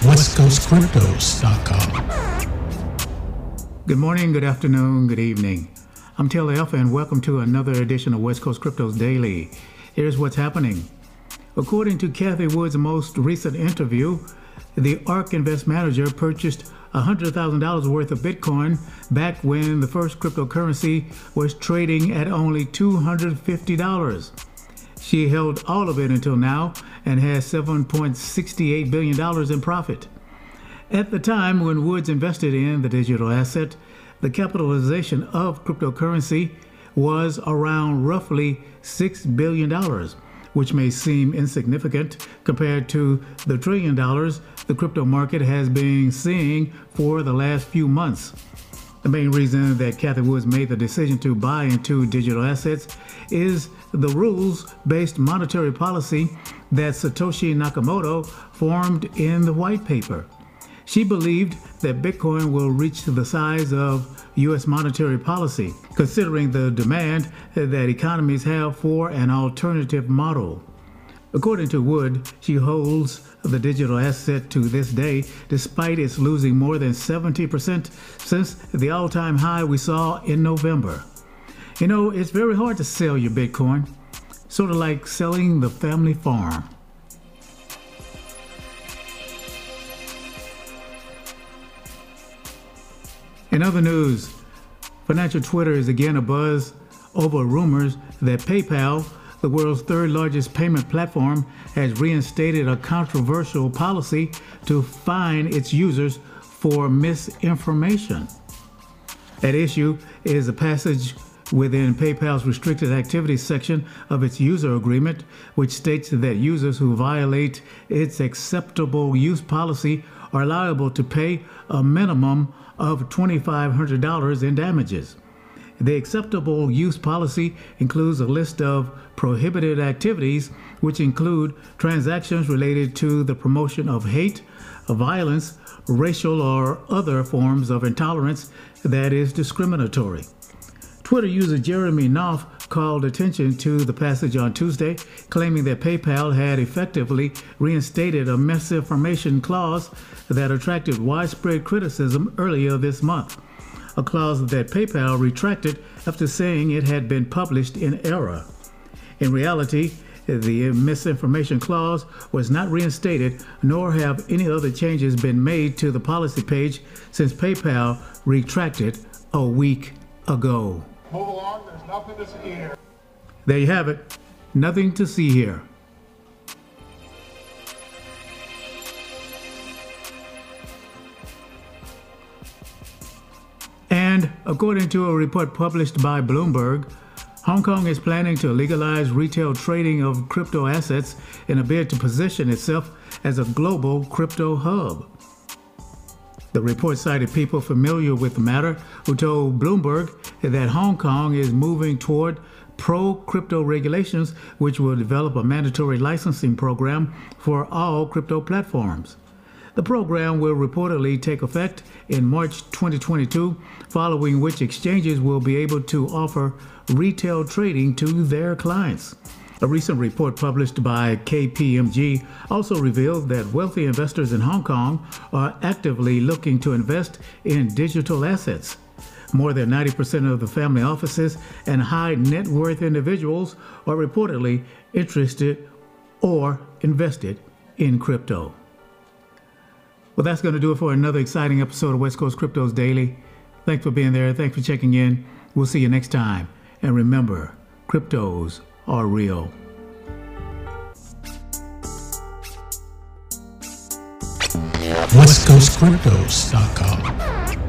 westcoastcryptos.com. Good morning, good afternoon, good evening. I'm Taylor Alpha, and welcome to another edition of West Coast Cryptos Daily. Here's what's happening. According to Cathie Wood's most recent interview, the ARK Invest manager purchased $100,000 worth of Bitcoin back when the first cryptocurrency was trading at only $250. She held all of it until now and has $7.68 billion in profit. At the time when Woods invested in the digital asset, the capitalization of cryptocurrency was around roughly $6 billion, which may seem insignificant compared to the trillion dollars the crypto market has been seeing for the last few months. The main reason that Cathie Woods made the decision to buy into digital assets is the rules based monetary policy that Satoshi Nakamoto formed in the white paper. She believed that Bitcoin will reach the size of U.S. monetary policy, considering the demand that economies have for an alternative model. According to Wood, she holds the digital asset to this day, despite its losing more than 70% since the all time high we saw in November. You know, it's very hard to sell your Bitcoin, sort of like selling the family farm. In other news, financial Twitter is again abuzz over rumors that PayPal the world's third largest payment platform, has reinstated a controversial policy to fine its users for misinformation. At issue is a passage within PayPal's restricted activities section of its user agreement, which states that users who violate its acceptable use policy are liable to pay a minimum of $2,500 in damages. The acceptable use policy includes a list of prohibited activities, which include transactions related to the promotion of hate, violence, racial, or other forms of intolerance that is discriminatory. Twitter user Jeremy Knopf called attention to the passage on Tuesday, claiming that PayPal had effectively reinstated a misinformation clause that attracted widespread criticism earlier this month a clause that PayPal retracted after saying it had been published in error. In reality, the misinformation clause was not reinstated, nor have any other changes been made to the policy page since PayPal retracted a week ago. Move along, there's nothing to see here. There you have it. Nothing to see here. And according to a report published by Bloomberg, Hong Kong is planning to legalize retail trading of crypto assets in a bid to position itself as a global crypto hub. The report cited people familiar with the matter who told Bloomberg that Hong Kong is moving toward pro crypto regulations, which will develop a mandatory licensing program for all crypto platforms. The program will reportedly take effect in March 2022, following which exchanges will be able to offer retail trading to their clients. A recent report published by KPMG also revealed that wealthy investors in Hong Kong are actively looking to invest in digital assets. More than 90% of the family offices and high net worth individuals are reportedly interested or invested in crypto. Well, that's going to do it for another exciting episode of West Coast Cryptos Daily. Thanks for being there. Thanks for checking in. We'll see you next time. And remember, cryptos are real. WestCoastCryptos.com.